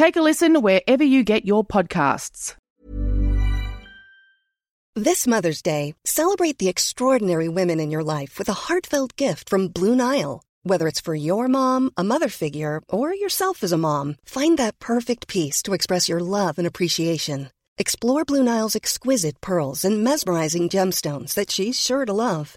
Take a listen wherever you get your podcasts. This Mother's Day, celebrate the extraordinary women in your life with a heartfelt gift from Blue Nile. Whether it's for your mom, a mother figure, or yourself as a mom, find that perfect piece to express your love and appreciation. Explore Blue Nile's exquisite pearls and mesmerizing gemstones that she's sure to love.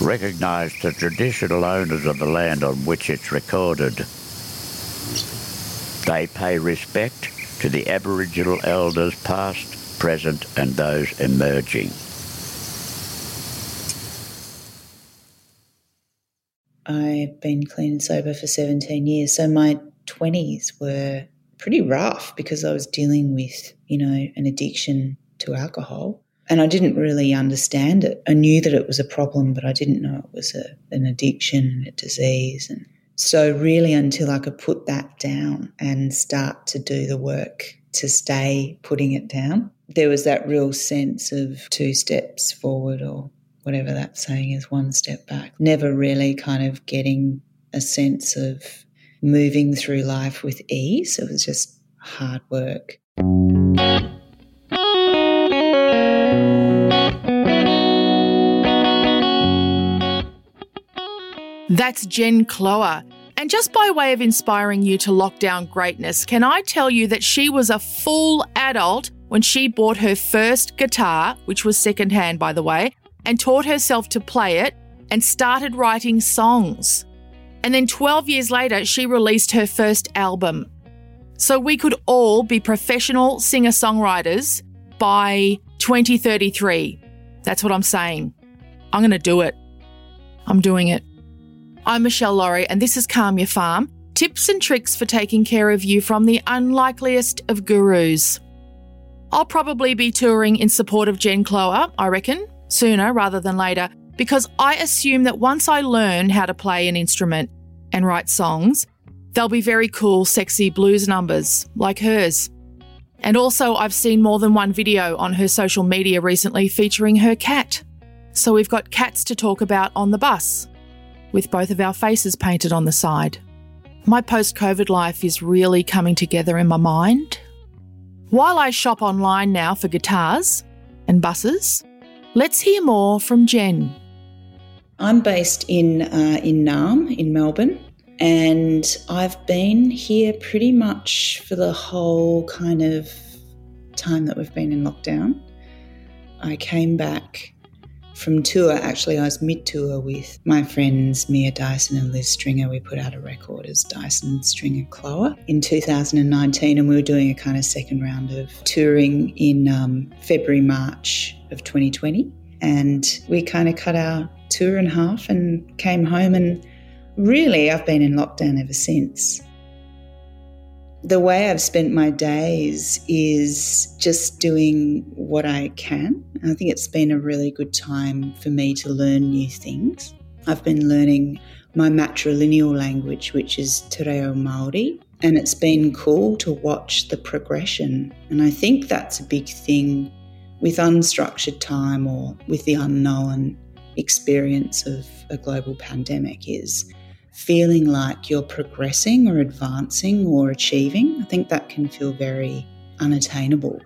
recognise the traditional owners of the land on which it's recorded. They pay respect to the Aboriginal elders past, present and those emerging. I've been clean and sober for 17 years, so my 20s were pretty rough because I was dealing with, you know, an addiction to alcohol and I didn't really understand it. I knew that it was a problem, but I didn't know it was a, an addiction, and a disease. And so, really, until I could put that down and start to do the work to stay putting it down, there was that real sense of two steps forward or whatever that saying is, one step back. Never really kind of getting a sense of moving through life with ease. It was just hard work. That's Jen Cloher. And just by way of inspiring you to lock down greatness, can I tell you that she was a full adult when she bought her first guitar, which was secondhand, by the way, and taught herself to play it and started writing songs. And then 12 years later, she released her first album. So we could all be professional singer songwriters by 2033. That's what I'm saying. I'm going to do it. I'm doing it. I'm Michelle Laurie, and this is Calm Your Farm tips and tricks for taking care of you from the unlikeliest of gurus. I'll probably be touring in support of Jen Cloher, I reckon, sooner rather than later, because I assume that once I learn how to play an instrument and write songs, they'll be very cool, sexy blues numbers like hers. And also, I've seen more than one video on her social media recently featuring her cat. So we've got cats to talk about on the bus with both of our faces painted on the side. My post COVID life is really coming together in my mind. While I shop online now for guitars and buses, let's hear more from Jen. I'm based in uh, in Naarm in Melbourne, and I've been here pretty much for the whole kind of time that we've been in lockdown. I came back from tour, actually, I was mid tour with my friends Mia Dyson and Liz Stringer. We put out a record as Dyson Stringer Cloher in 2019, and we were doing a kind of second round of touring in um, February, March of 2020. And we kind of cut our tour in half and came home. And really, I've been in lockdown ever since the way I've spent my days is just doing what I can. I think it's been a really good time for me to learn new things. I've been learning my matrilineal language, which is Te Reo Māori, and it's been cool to watch the progression. And I think that's a big thing with unstructured time or with the unknown experience of a global pandemic is feeling like you're progressing or advancing or achieving. I think that can feel very unattainable.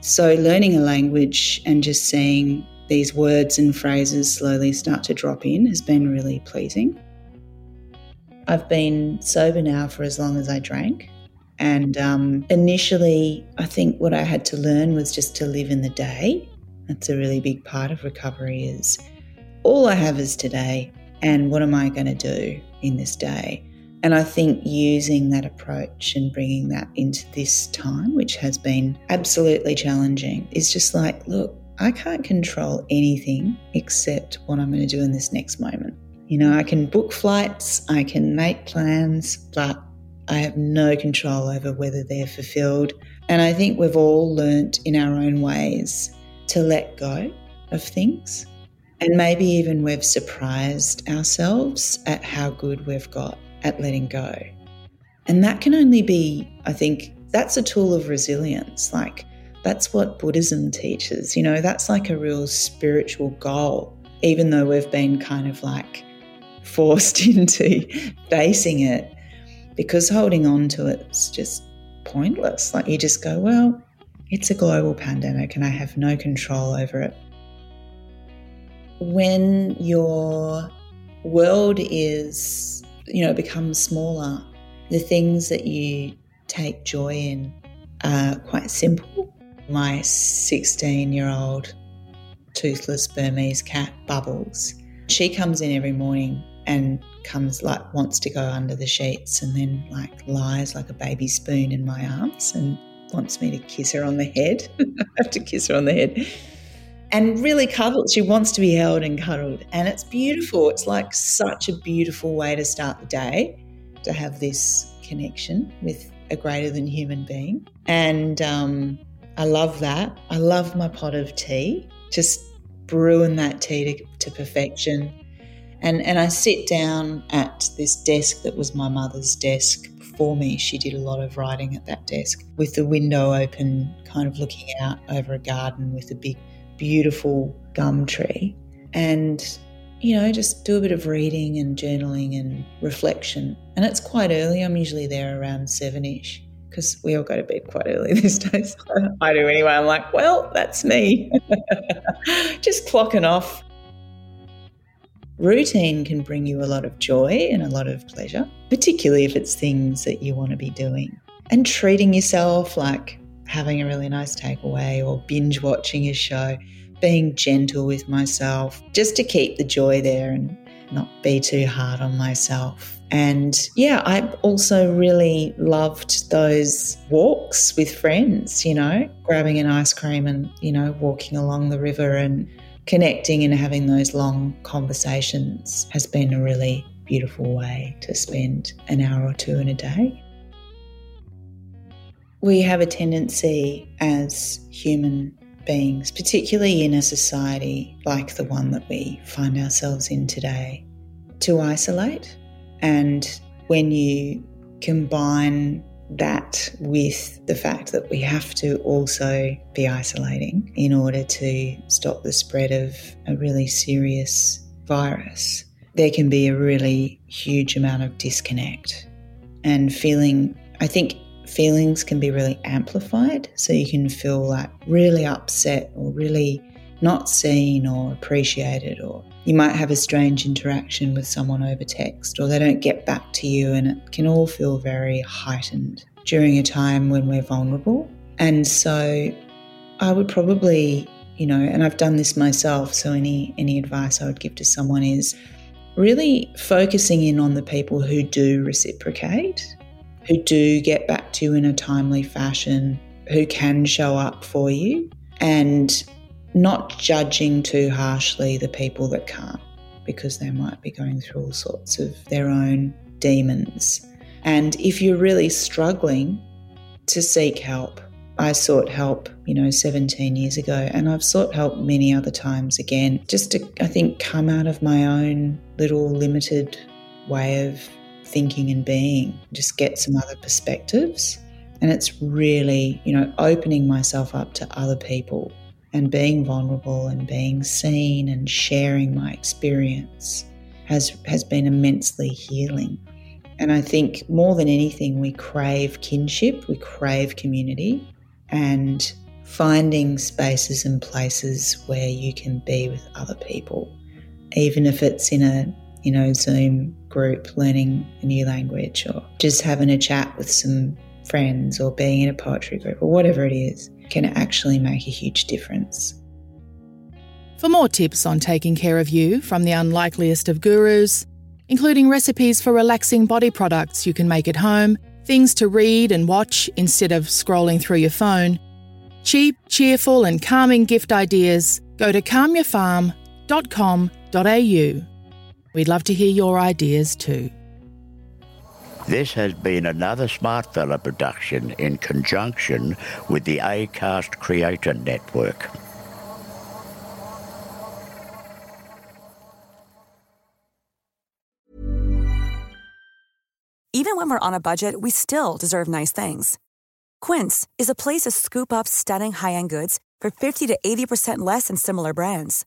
So, learning a language and just seeing these words and phrases slowly start to drop in has been really pleasing. I've been sober now for as long as I drank. And um, initially, I think what I had to learn was just to live in the day. That's a really big part of recovery is all I have is today and what am I going to do in this day? And I think using that approach and bringing that into this time, which has been absolutely challenging, is just like, look, I can't control anything except what I'm going to do in this next moment. You know, I can book flights, I can make plans, but I have no control over whether they're fulfilled. And I think we've all learnt in our own ways to let go of things. And maybe even we've surprised ourselves at how good we've got at letting go. And that can only be, I think, that's a tool of resilience. Like, that's what Buddhism teaches. You know, that's like a real spiritual goal, even though we've been kind of like forced into facing it, because holding on to it's just pointless. Like, you just go, well, it's a global pandemic and I have no control over it. When your world is you know, becomes smaller, the things that you take joy in are quite simple. My 16 year old toothless Burmese cat, Bubbles, she comes in every morning and comes like wants to go under the sheets and then like lies like a baby spoon in my arms and wants me to kiss her on the head. I have to kiss her on the head and really cuddled. She wants to be held and cuddled. And it's beautiful. It's like such a beautiful way to start the day to have this connection with a greater than human being. And um, I love that. I love my pot of tea, just brewing that tea to, to perfection. And, and I sit down at this desk that was my mother's desk before me. She did a lot of writing at that desk with the window open, kind of looking out over a garden with a big beautiful gum tree and you know, just do a bit of reading and journaling and reflection. And it's quite early. I'm usually there around seven ish because we all go to bed quite early these days. I do anyway. I'm like, well, that's me. just clocking off. Routine can bring you a lot of joy and a lot of pleasure, particularly if it's things that you want to be doing. And treating yourself like having a really nice takeaway or binge watching a show, being gentle with myself, just to keep the joy there and not be too hard on myself. And yeah, I also really loved those walks with friends, you know, grabbing an ice cream and, you know, walking along the river and connecting and having those long conversations has been a really beautiful way to spend an hour or two in a day. We have a tendency as human beings, particularly in a society like the one that we find ourselves in today, to isolate. And when you combine that with the fact that we have to also be isolating in order to stop the spread of a really serious virus, there can be a really huge amount of disconnect and feeling. I think feelings can be really amplified. So you can feel like really upset or really not seen or appreciated, or you might have a strange interaction with someone over text, or they don't get back to you, and it can all feel very heightened during a time when we're vulnerable. And so I would probably, you know, and I've done this myself, so any any advice I would give to someone is really focusing in on the people who do reciprocate who do get back to you in a timely fashion, who can show up for you, and not judging too harshly the people that can't because they might be going through all sorts of their own demons. And if you're really struggling to seek help, I sought help, you know, 17 years ago, and I've sought help many other times again, just to, I think, come out of my own little limited way of thinking and being, just get some other perspectives. And it's really, you know, opening myself up to other people and being vulnerable and being seen and sharing my experience has has been immensely healing. And I think more than anything we crave kinship, we crave community and finding spaces and places where you can be with other people even if it's in a you know, Zoom group learning a new language or just having a chat with some friends or being in a poetry group or whatever it is can actually make a huge difference. For more tips on taking care of you from the unlikeliest of gurus, including recipes for relaxing body products you can make at home, things to read and watch instead of scrolling through your phone, cheap, cheerful, and calming gift ideas, go to calmyourfarm.com.au. We'd love to hear your ideas too. This has been another Smart Smartfella production in conjunction with the ACAST Creator Network. Even when we're on a budget, we still deserve nice things. Quince is a place to scoop up stunning high end goods for 50 to 80% less than similar brands.